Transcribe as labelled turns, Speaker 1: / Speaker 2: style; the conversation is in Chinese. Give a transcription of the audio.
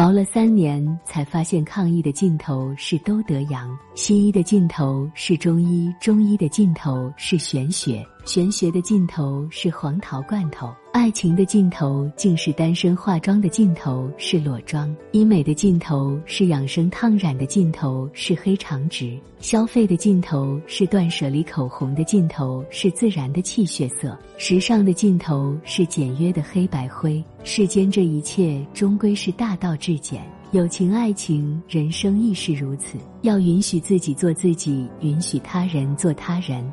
Speaker 1: 熬了三年，才发现抗疫的尽头是都得阳，西医的尽头是中医，中医的尽头是玄学，玄学的尽头是黄桃罐头，爱情的尽头竟是单身，化妆的尽头是裸妆，医美的尽头是养生，烫染的尽头是黑长直，消费的尽头是断舍离，口红的尽头是自然的气血色，时尚的尽头是简约的黑白灰。世间这一切，终归是大道至简。友情、爱情、人生亦是如此。要允许自己做自己，允许他人做他人。